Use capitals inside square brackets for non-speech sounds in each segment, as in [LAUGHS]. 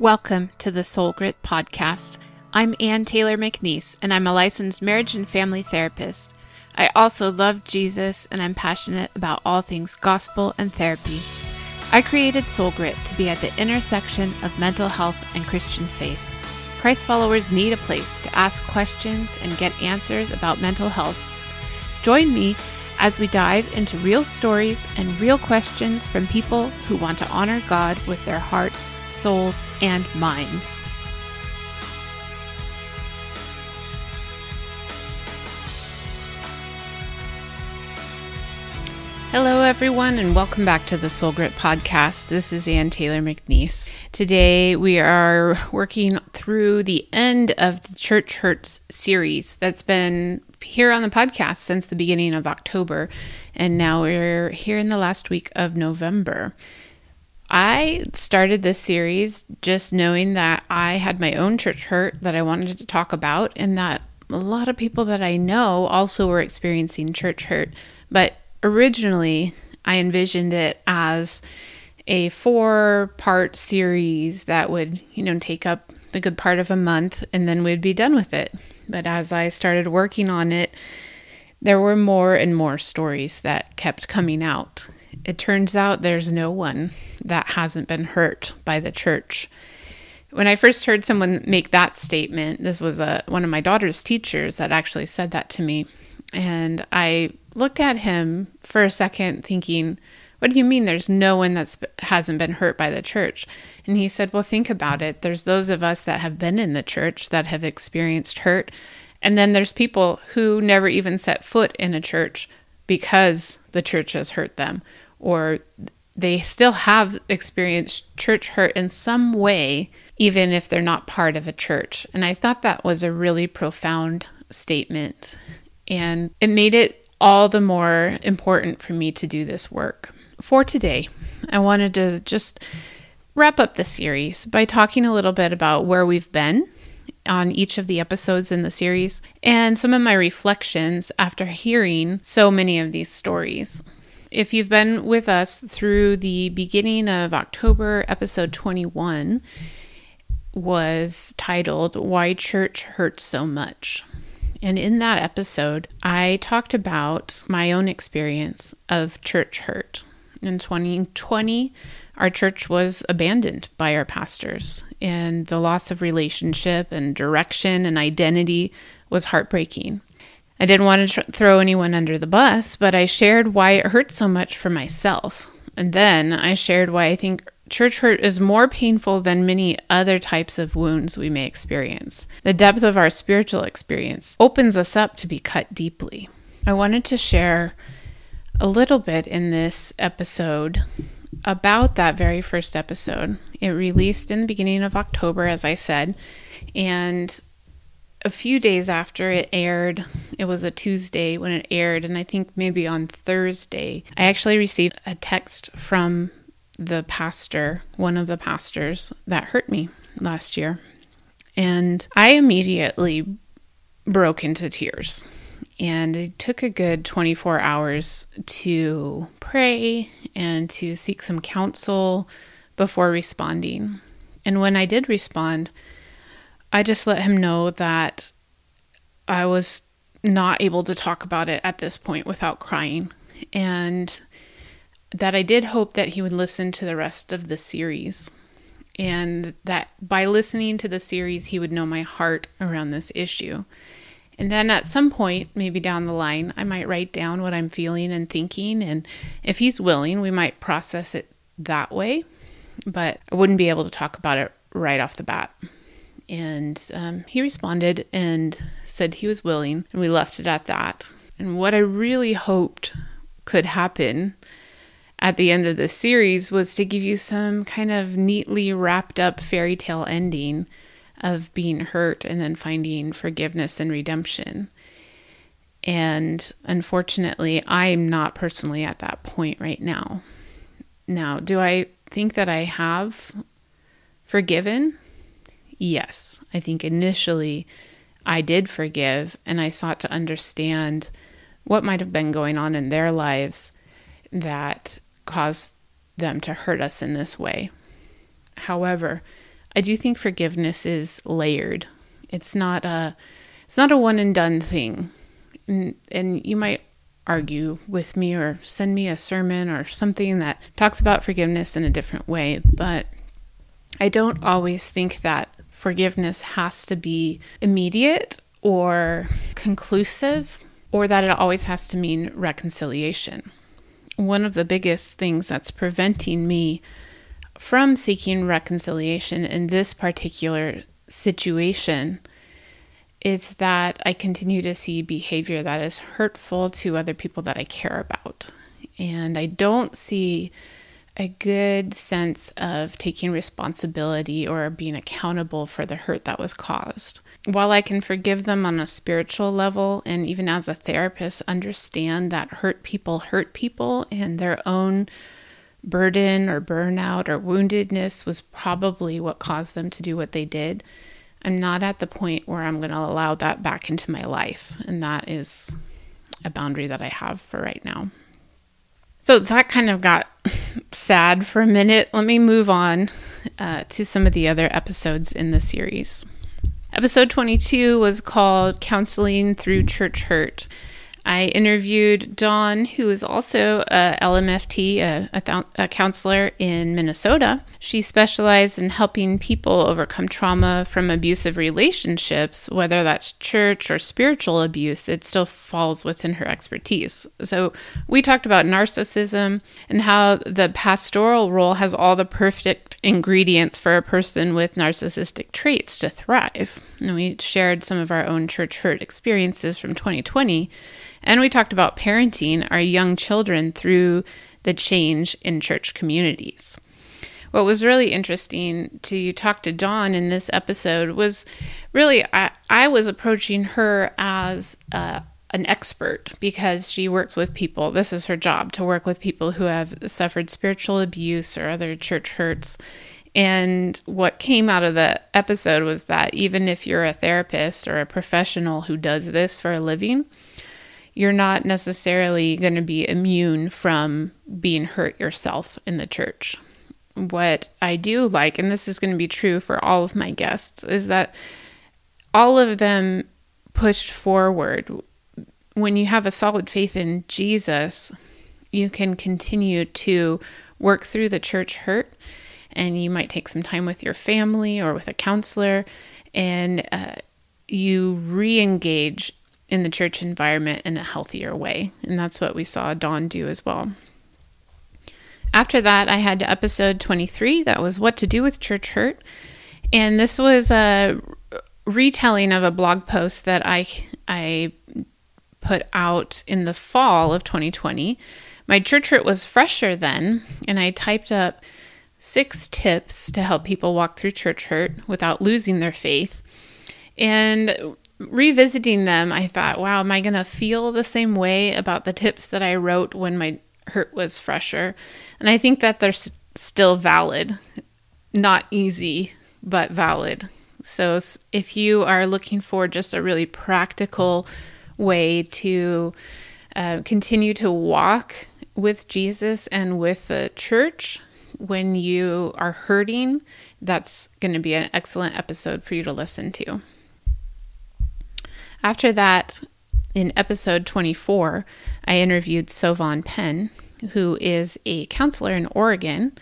Welcome to the Soul Grit podcast. I'm Ann Taylor McNeese, and I'm a licensed marriage and family therapist. I also love Jesus, and I'm passionate about all things gospel and therapy. I created Soul Grit to be at the intersection of mental health and Christian faith. Christ followers need a place to ask questions and get answers about mental health. Join me as we dive into real stories and real questions from people who want to honor God with their hearts, souls, and minds. Hello, everyone, and welcome back to the Soul Grit podcast. This is Ann Taylor McNeese. Today, we are working through the end of the Church Hurts series that's been here on the podcast since the beginning of October, and now we're here in the last week of November. I started this series just knowing that I had my own church hurt that I wanted to talk about, and that a lot of people that I know also were experiencing church hurt, but originally I envisioned it as a four part series that would, you know, take up the good part of a month and then we'd be done with it. But as I started working on it, there were more and more stories that kept coming out. It turns out there's no one that hasn't been hurt by the church. When I first heard someone make that statement, this was a, one of my daughter's teachers that actually said that to me. And I looked at him for a second, thinking, What do you mean there's no one that hasn't been hurt by the church? And he said, Well, think about it. There's those of us that have been in the church that have experienced hurt. And then there's people who never even set foot in a church because the church has hurt them, or they still have experienced church hurt in some way, even if they're not part of a church. And I thought that was a really profound statement. And it made it all the more important for me to do this work. For today, I wanted to just wrap up the series by talking a little bit about where we've been on each of the episodes in the series and some of my reflections after hearing so many of these stories. If you've been with us through the beginning of October, episode 21 was titled Why Church Hurts So Much. And in that episode, I talked about my own experience of church hurt. In 2020, our church was abandoned by our pastors, and the loss of relationship and direction and identity was heartbreaking. I didn't want to tr- throw anyone under the bus, but I shared why it hurt so much for myself. And then I shared why I think church hurt is more painful than many other types of wounds we may experience. The depth of our spiritual experience opens us up to be cut deeply. I wanted to share a little bit in this episode about that very first episode. It released in the beginning of October, as I said, and a few days after it aired, it was a Tuesday when it aired, and I think maybe on Thursday, I actually received a text from the pastor, one of the pastors that hurt me last year. And I immediately broke into tears. And it took a good 24 hours to pray and to seek some counsel before responding. And when I did respond, I just let him know that I was not able to talk about it at this point without crying. And that I did hope that he would listen to the rest of the series and that by listening to the series, he would know my heart around this issue. And then at some point, maybe down the line, I might write down what I'm feeling and thinking. And if he's willing, we might process it that way. But I wouldn't be able to talk about it right off the bat. And um, he responded and said he was willing. And we left it at that. And what I really hoped could happen at the end of the series was to give you some kind of neatly wrapped up fairy tale ending of being hurt and then finding forgiveness and redemption. And unfortunately, I'm not personally at that point right now. Now, do I think that I have forgiven? Yes. I think initially I did forgive and I sought to understand what might have been going on in their lives that caused them to hurt us in this way. However, I do think forgiveness is layered. It's not a it's not a one and done thing. And, and you might argue with me or send me a sermon or something that talks about forgiveness in a different way, but I don't always think that forgiveness has to be immediate or conclusive or that it always has to mean reconciliation. One of the biggest things that's preventing me from seeking reconciliation in this particular situation is that I continue to see behavior that is hurtful to other people that I care about. And I don't see a good sense of taking responsibility or being accountable for the hurt that was caused. While I can forgive them on a spiritual level, and even as a therapist, understand that hurt people hurt people and their own burden or burnout or woundedness was probably what caused them to do what they did. I'm not at the point where I'm going to allow that back into my life. And that is a boundary that I have for right now. So that kind of got [LAUGHS] sad for a minute. Let me move on uh, to some of the other episodes in the series. Episode 22 was called Counseling Through Church Hurt. I interviewed Dawn, who is also a LMFT, a, a, th- a, counselor in Minnesota. She specialized in helping people overcome trauma from abusive relationships, whether that's church or spiritual abuse, it still falls within her expertise. So we talked about narcissism and how the pastoral role has all the perfect ingredients for a person with narcissistic traits to thrive. And we shared some of our own church hurt experiences from 2020 and we talked about parenting our young children through the change in church communities. What was really interesting to talk to Dawn in this episode was really, I, I was approaching her as uh, an expert because she works with people. This is her job to work with people who have suffered spiritual abuse or other church hurts. And what came out of the episode was that even if you're a therapist or a professional who does this for a living, you're not necessarily going to be immune from being hurt yourself in the church. What I do like, and this is going to be true for all of my guests, is that all of them pushed forward. When you have a solid faith in Jesus, you can continue to work through the church hurt, and you might take some time with your family or with a counselor, and uh, you re engage in the church environment in a healthier way. And that's what we saw Dawn do as well. After that, I had episode 23 that was What to Do with Church Hurt. And this was a retelling of a blog post that I, I put out in the fall of 2020. My church hurt was fresher then, and I typed up six tips to help people walk through church hurt without losing their faith. And revisiting them, I thought, wow, am I going to feel the same way about the tips that I wrote when my hurt was fresher? And I think that they're s- still valid. Not easy, but valid. So if you are looking for just a really practical way to uh, continue to walk with Jesus and with the church when you are hurting, that's going to be an excellent episode for you to listen to. After that, in episode 24, I interviewed Sovan Penn, who is a counselor in Oregon.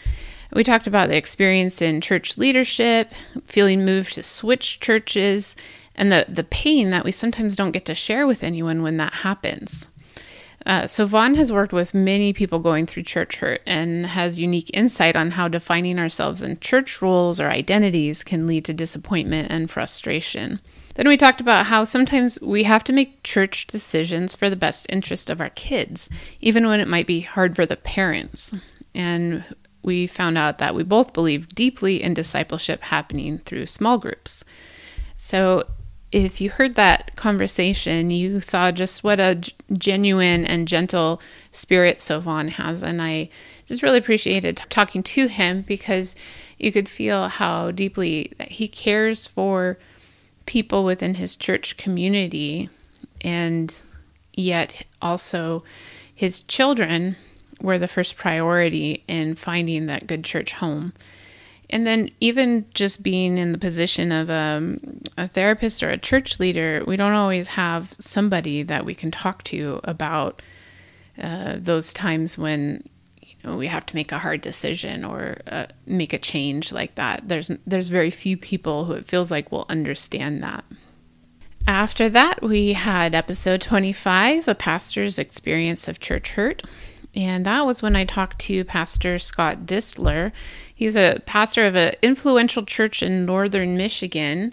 We talked about the experience in church leadership, feeling moved to switch churches, and the, the pain that we sometimes don't get to share with anyone when that happens. Uh, so, Vaughn has worked with many people going through church hurt and has unique insight on how defining ourselves in church roles or identities can lead to disappointment and frustration. Then we talked about how sometimes we have to make church decisions for the best interest of our kids, even when it might be hard for the parents. And we found out that we both believe deeply in discipleship happening through small groups. So, if you heard that conversation, you saw just what a genuine and gentle spirit Sovan has. And I just really appreciated talking to him because you could feel how deeply he cares for people within his church community, and yet also his children were the first priority in finding that good church home. And then even just being in the position of um, a therapist or a church leader, we don't always have somebody that we can talk to about uh, those times when you know we have to make a hard decision or uh, make a change like that. There's there's very few people who it feels like will understand that. After that, we had episode 25, a pastor's experience of church hurt. And that was when I talked to Pastor Scott Distler. He's a pastor of an influential church in northern Michigan.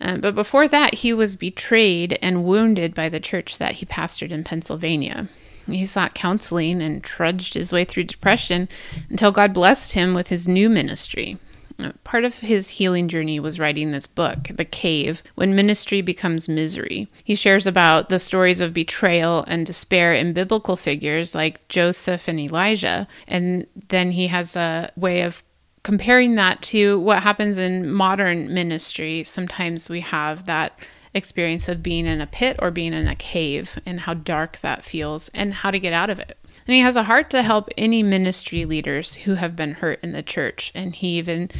Um, but before that, he was betrayed and wounded by the church that he pastored in Pennsylvania. He sought counseling and trudged his way through depression until God blessed him with his new ministry. Part of his healing journey was writing this book, The Cave When Ministry Becomes Misery. He shares about the stories of betrayal and despair in biblical figures like Joseph and Elijah. And then he has a way of comparing that to what happens in modern ministry. Sometimes we have that experience of being in a pit or being in a cave and how dark that feels and how to get out of it. And he has a heart to help any ministry leaders who have been hurt in the church. And he even,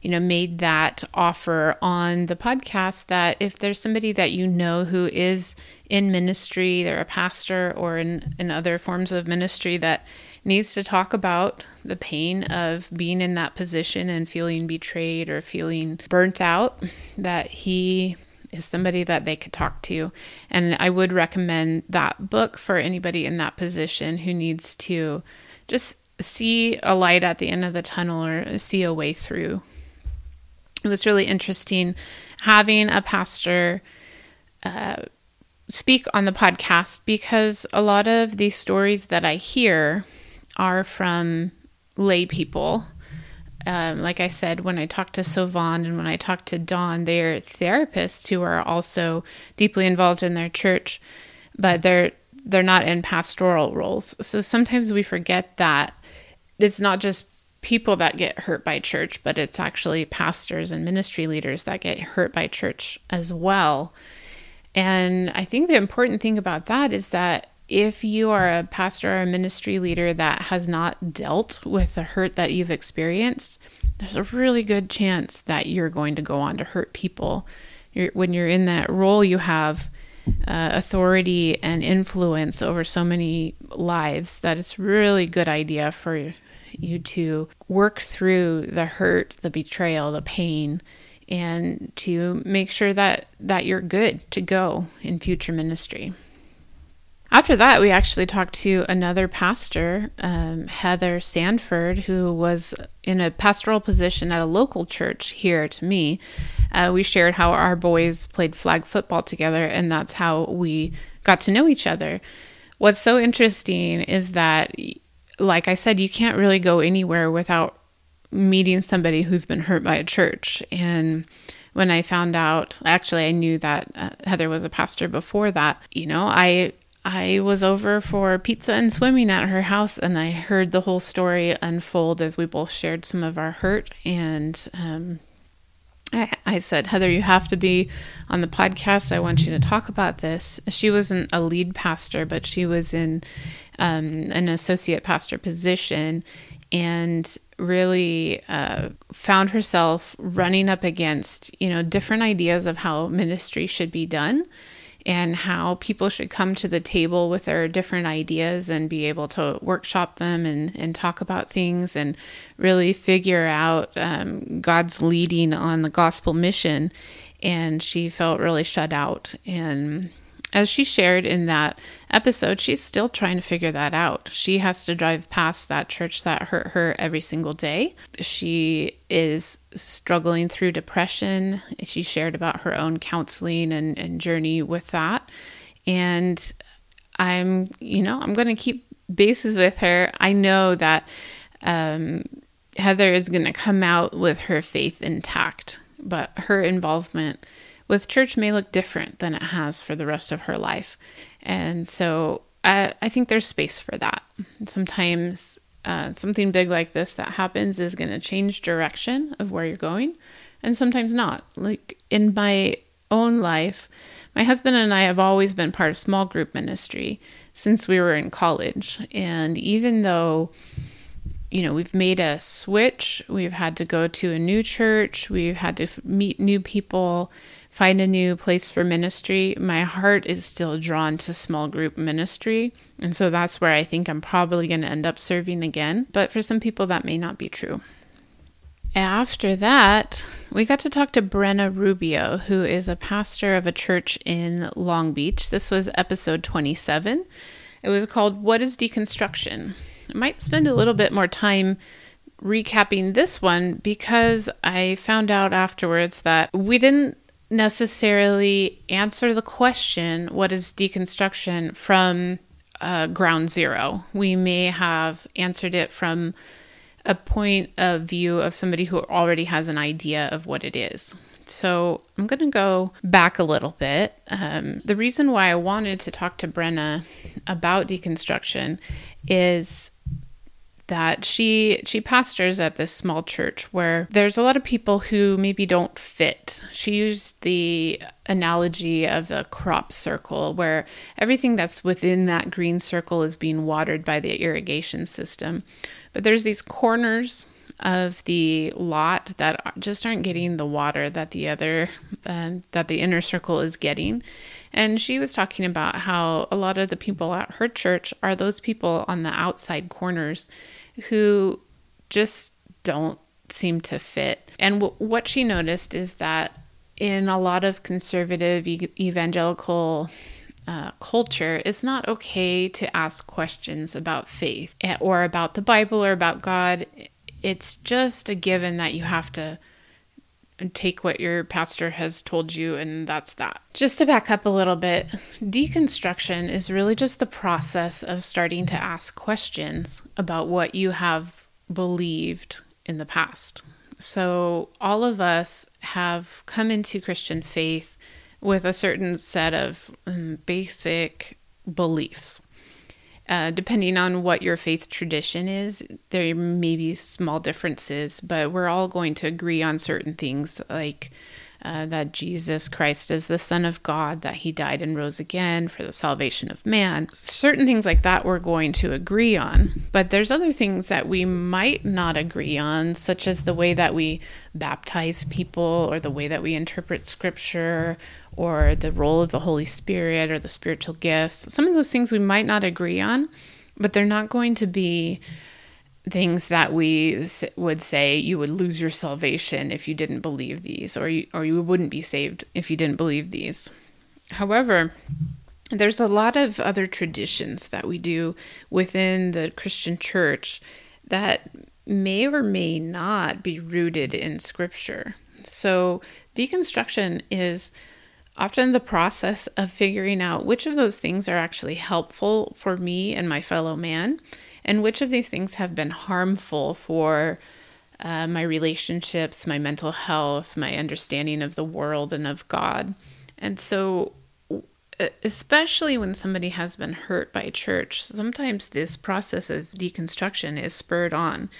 you know, made that offer on the podcast that if there's somebody that you know who is in ministry, they're a pastor or in, in other forms of ministry that needs to talk about the pain of being in that position and feeling betrayed or feeling burnt out, that he is somebody that they could talk to. And I would recommend that book for anybody in that position who needs to just see a light at the end of the tunnel or see a way through. It was really interesting having a pastor uh, speak on the podcast because a lot of these stories that I hear are from lay people um, like I said, when I talked to Sovan and when I talked to Dawn, they're therapists who are also deeply involved in their church, but they're they're not in pastoral roles. So sometimes we forget that it's not just people that get hurt by church, but it's actually pastors and ministry leaders that get hurt by church as well. And I think the important thing about that is that if you are a pastor or a ministry leader that has not dealt with the hurt that you've experienced, there's a really good chance that you're going to go on to hurt people. You're, when you're in that role, you have uh, authority and influence over so many lives that it's really good idea for you to work through the hurt, the betrayal, the pain, and to make sure that that you're good to go in future ministry. After that, we actually talked to another pastor, um, Heather Sanford, who was in a pastoral position at a local church here to me. Uh, we shared how our boys played flag football together, and that's how we got to know each other. What's so interesting is that, like I said, you can't really go anywhere without meeting somebody who's been hurt by a church. And when I found out, actually, I knew that uh, Heather was a pastor before that. You know, I I was over for pizza and swimming at her house, and I heard the whole story unfold as we both shared some of our hurt. And um, I, I, said, Heather, you have to be on the podcast. I want you to talk about this. She wasn't a lead pastor, but she was in um, an associate pastor position and really uh, found herself running up against, you know, different ideas of how ministry should be done and how people should come to the table with their different ideas and be able to workshop them and, and talk about things and really figure out um, God's leading on the gospel mission. And she felt really shut out. And as she shared in that episode, she's still trying to figure that out. She has to drive past that church that hurt her every single day. She is struggling through depression. She shared about her own counseling and, and journey with that. And I'm, you know, I'm going to keep bases with her. I know that um, Heather is going to come out with her faith intact, but her involvement with church may look different than it has for the rest of her life. And so I, I think there's space for that. Sometimes uh, something big like this that happens is going to change direction of where you're going, and sometimes not. Like in my own life, my husband and I have always been part of small group ministry since we were in college. And even though you know, we've made a switch. We've had to go to a new church. We've had to meet new people, find a new place for ministry. My heart is still drawn to small group ministry. And so that's where I think I'm probably going to end up serving again. But for some people, that may not be true. After that, we got to talk to Brenna Rubio, who is a pastor of a church in Long Beach. This was episode 27. It was called What is Deconstruction? I might spend a little bit more time recapping this one because I found out afterwards that we didn't necessarily answer the question, What is deconstruction, from uh, ground zero. We may have answered it from a point of view of somebody who already has an idea of what it is. So I'm going to go back a little bit. Um, the reason why I wanted to talk to Brenna about deconstruction is that she she pastors at this small church where there's a lot of people who maybe don't fit. She used the analogy of the crop circle where everything that's within that green circle is being watered by the irrigation system. But there's these corners of the lot that just aren't getting the water that the other um, that the inner circle is getting. And she was talking about how a lot of the people at her church are those people on the outside corners who just don't seem to fit. And w- what she noticed is that in a lot of conservative e- evangelical uh, culture, it's not okay to ask questions about faith eh, or about the Bible or about God it's just a given that you have to take what your pastor has told you and that's that. Just to back up a little bit, deconstruction is really just the process of starting to ask questions about what you have believed in the past. So, all of us have come into Christian faith with a certain set of um, basic beliefs. Uh, depending on what your faith tradition is, there may be small differences, but we're all going to agree on certain things like uh, that Jesus Christ is the Son of God, that he died and rose again for the salvation of man. Certain things like that we're going to agree on, but there's other things that we might not agree on, such as the way that we baptize people or the way that we interpret scripture or the role of the Holy Spirit or the spiritual gifts. Some of those things we might not agree on, but they're not going to be things that we would say you would lose your salvation if you didn't believe these or you, or you wouldn't be saved if you didn't believe these. However, there's a lot of other traditions that we do within the Christian church that may or may not be rooted in scripture. So, deconstruction is often the process of figuring out which of those things are actually helpful for me and my fellow man, and which of these things have been harmful for uh, my relationships, my mental health, my understanding of the world and of God. And so, especially when somebody has been hurt by church, sometimes this process of deconstruction is spurred on.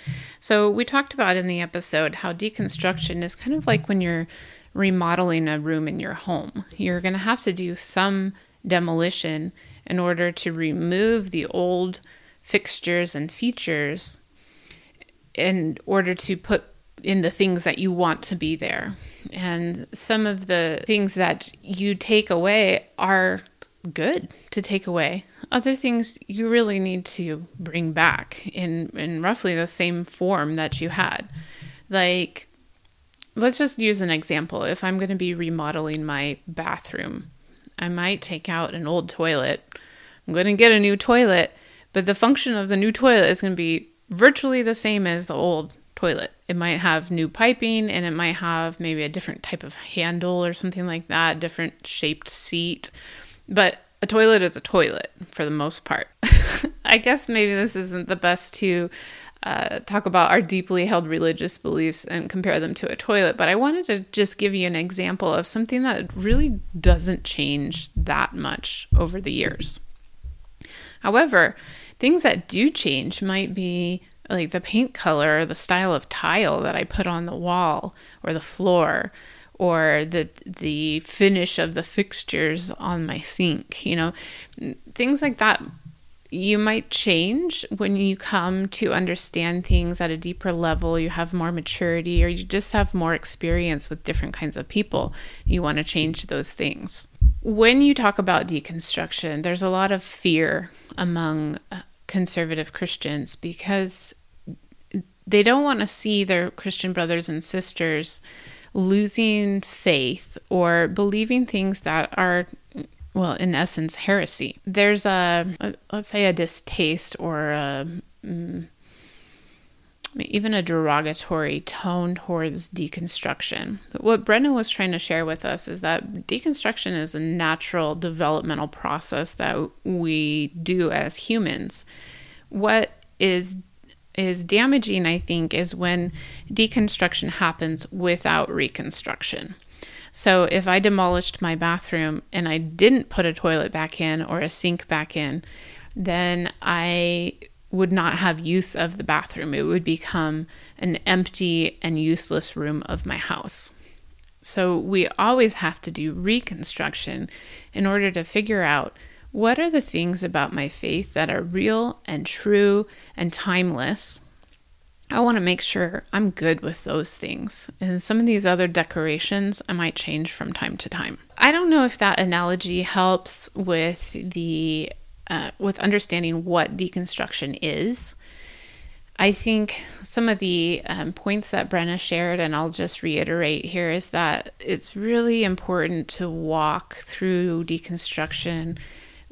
So, we talked about in the episode how deconstruction is kind of like when you're remodeling a room in your home. You're going to have to do some demolition in order to remove the old fixtures and features in order to put in the things that you want to be there. And some of the things that you take away are good to take away. Other things you really need to bring back in in roughly the same form that you had. Like let's just use an example. If I'm going to be remodeling my bathroom, I might take out an old toilet. I'm going to get a new toilet, but the function of the new toilet is going to be virtually the same as the old toilet. It might have new piping and it might have maybe a different type of handle or something like that, different shaped seat. But a toilet is a toilet for the most part. [LAUGHS] I guess maybe this isn't the best to uh, talk about our deeply held religious beliefs and compare them to a toilet, but I wanted to just give you an example of something that really doesn't change that much over the years. However, things that do change might be like the paint color or the style of tile that I put on the wall or the floor or the the finish of the fixtures on my sink, you know. Things like that you might change when you come to understand things at a deeper level. You have more maturity, or you just have more experience with different kinds of people. You want to change those things. When you talk about deconstruction, there's a lot of fear among uh, conservative Christians because they don't want to see their Christian brothers and sisters losing faith or believing things that are well, in essence, heresy. There's a, a let's say, a distaste or a, mm, even a derogatory tone towards deconstruction. But what Brenna was trying to share with us is that deconstruction is a natural developmental process that we do as humans. What is is damaging, I think, is when deconstruction happens without reconstruction. So if I demolished my bathroom and I didn't put a toilet back in or a sink back in, then I would not have use of the bathroom. It would become an empty and useless room of my house. So we always have to do reconstruction in order to figure out what are the things about my faith that are real and true and timeless I want to make sure I'm good with those things. And some of these other decorations I might change from time to time. I don't know if that analogy helps with the uh, with understanding what deconstruction is. I think some of the um, points that Brenna shared, and I'll just reiterate here, is that it's really important to walk through deconstruction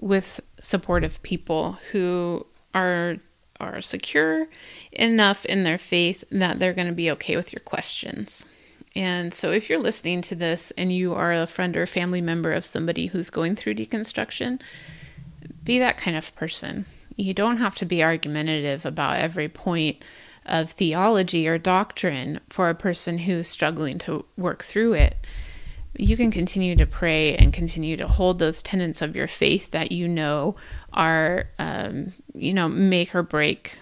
with supportive people who are are secure enough in their faith that they're going to be okay with your questions. And so, if you're listening to this and you are a friend or family member of somebody who's going through deconstruction, be that kind of person. You don't have to be argumentative about every point of theology or doctrine for a person who's struggling to work through it. You can continue to pray and continue to hold those tenets of your faith that you know are, um, you know, make or break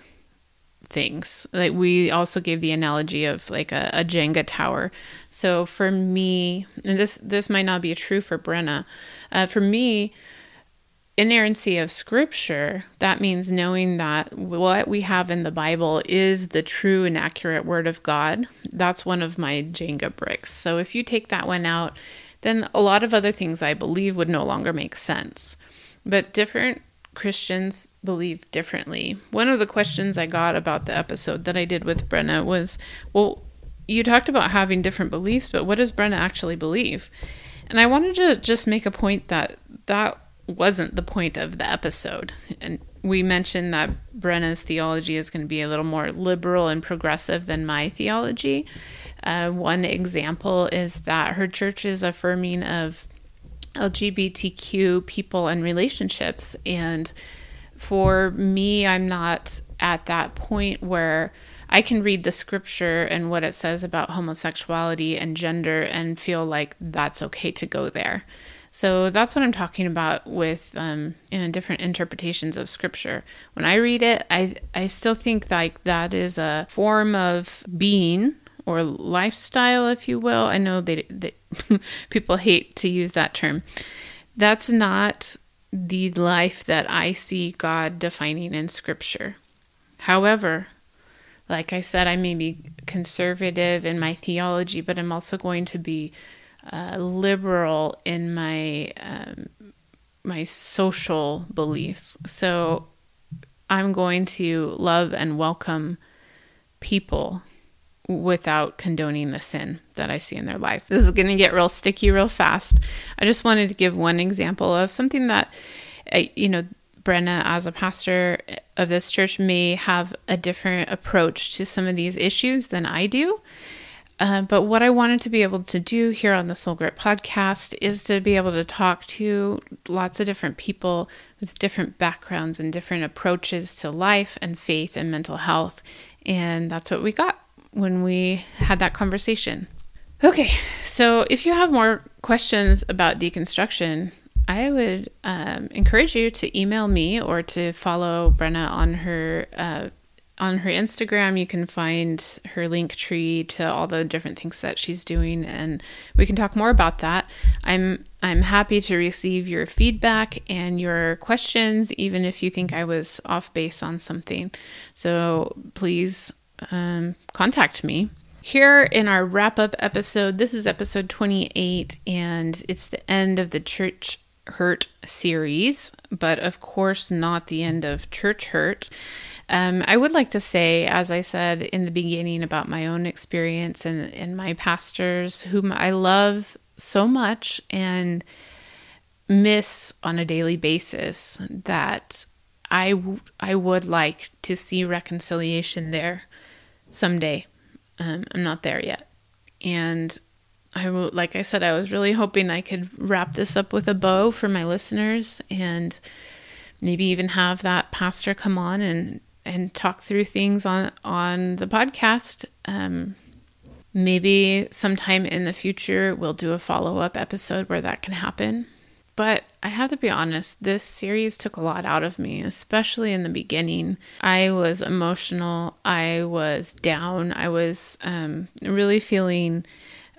things. Like we also gave the analogy of like a, a Jenga tower. So for me, and this this might not be true for Brenna, uh, for me, inerrancy of scripture that means knowing that what we have in the bible is the true and accurate word of god that's one of my jenga bricks so if you take that one out then a lot of other things i believe would no longer make sense but different Christians believe differently. One of the questions I got about the episode that I did with Brenna was, well, you talked about having different beliefs, but what does Brenna actually believe? And I wanted to just make a point that that wasn't the point of the episode. And we mentioned that Brenna's theology is going to be a little more liberal and progressive than my theology. Uh, one example is that her church is affirming of LGBTQ people and relationships. And for me, I'm not at that point where I can read the scripture and what it says about homosexuality and gender and feel like that's okay to go there. So that's what I'm talking about with um, in different interpretations of scripture. When I read it, I I still think like that is a form of being or lifestyle, if you will. I know they, they [LAUGHS] people hate to use that term. That's not the life that I see God defining in Scripture. However, like I said, I may be conservative in my theology, but I'm also going to be uh, liberal in my um, my social beliefs. So I'm going to love and welcome people without condoning the sin that I see in their life. This is going to get real sticky real fast. I just wanted to give one example of something that, uh, you know, Brenna, as a pastor of this church, may have a different approach to some of these issues than I do. Uh, but what I wanted to be able to do here on the Soul Grit podcast is to be able to talk to lots of different people with different backgrounds and different approaches to life and faith and mental health. And that's what we got when we had that conversation. Okay, so if you have more questions about deconstruction, I would um, encourage you to email me or to follow Brenna on her uh, on her Instagram, you can find her link tree to all the different things that she's doing, and we can talk more about that. I'm I'm happy to receive your feedback and your questions, even if you think I was off base on something. So please um, contact me. Here in our wrap up episode, this is episode 28, and it's the end of the church hurt series, but of course, not the end of church hurt. Um, I would like to say, as I said in the beginning, about my own experience and, and my pastors, whom I love so much and miss on a daily basis, that I, w- I would like to see reconciliation there someday. Um, I'm not there yet. And I like I said, I was really hoping I could wrap this up with a bow for my listeners and maybe even have that pastor come on and and talk through things on on the podcast. Um, maybe sometime in the future we'll do a follow up episode where that can happen. But I have to be honest, this series took a lot out of me, especially in the beginning. I was emotional. I was down. I was um, really feeling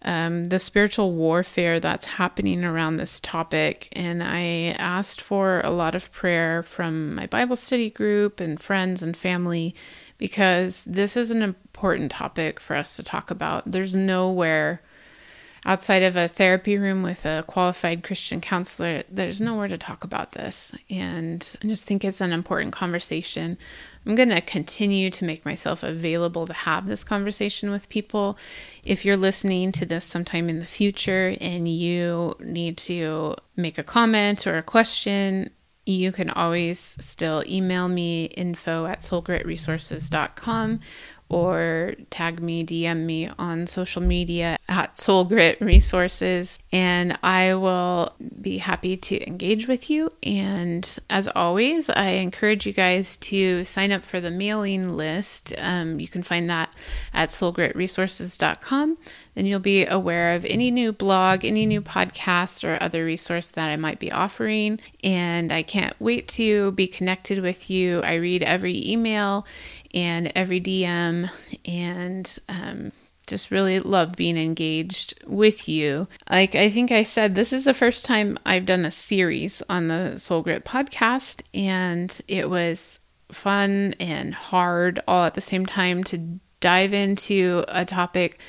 um, the spiritual warfare that's happening around this topic. And I asked for a lot of prayer from my Bible study group and friends and family because this is an important topic for us to talk about. There's nowhere outside of a therapy room with a qualified Christian counselor, there's nowhere to talk about this. And I just think it's an important conversation. I'm going to continue to make myself available to have this conversation with people. If you're listening to this sometime in the future and you need to make a comment or a question, you can always still email me info at soulgritresources.com or tag me, DM me on social media at Soul Grit Resources, and I will be happy to engage with you. And as always, I encourage you guys to sign up for the mailing list. Um, you can find that at soulgritresources.com. Then you'll be aware of any new blog, any new podcast, or other resource that I might be offering. And I can't wait to be connected with you. I read every email and every DM and um, just really love being engaged with you. Like I think I said, this is the first time I've done a series on the Soul Grit podcast, and it was fun and hard all at the same time to dive into a topic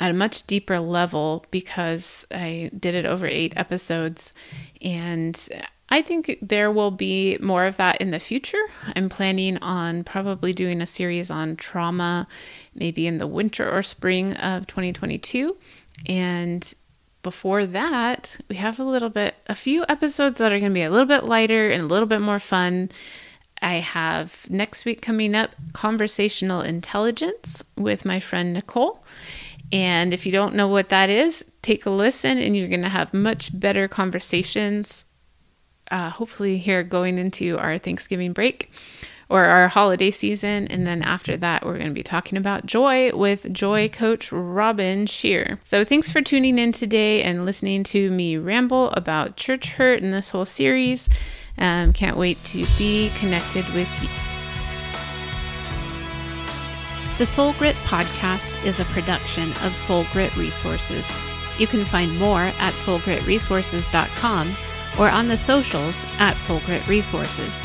at a much deeper level because I did it over eight episodes and I think there will be more of that in the future. I'm planning on probably doing a series on trauma, maybe in the winter or spring of 2022. And before that, we have a little bit, a few episodes that are going to be a little bit lighter and a little bit more fun. I have next week coming up conversational intelligence with my friend Nicole. And if you don't know what that is, take a listen and you're going to have much better conversations uh, hopefully here going into our Thanksgiving break or our holiday season. And then after that, we're going to be talking about joy with joy coach Robin Shear. So thanks for tuning in today and listening to me ramble about church hurt in this whole series. Um, can't wait to be connected with you. The Soul Grit podcast is a production of Soul Grit Resources. You can find more at soulgritresources.com or on the socials at Soul Grit Resources.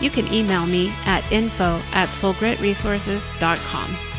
You can email me at info at soulgritresources.com.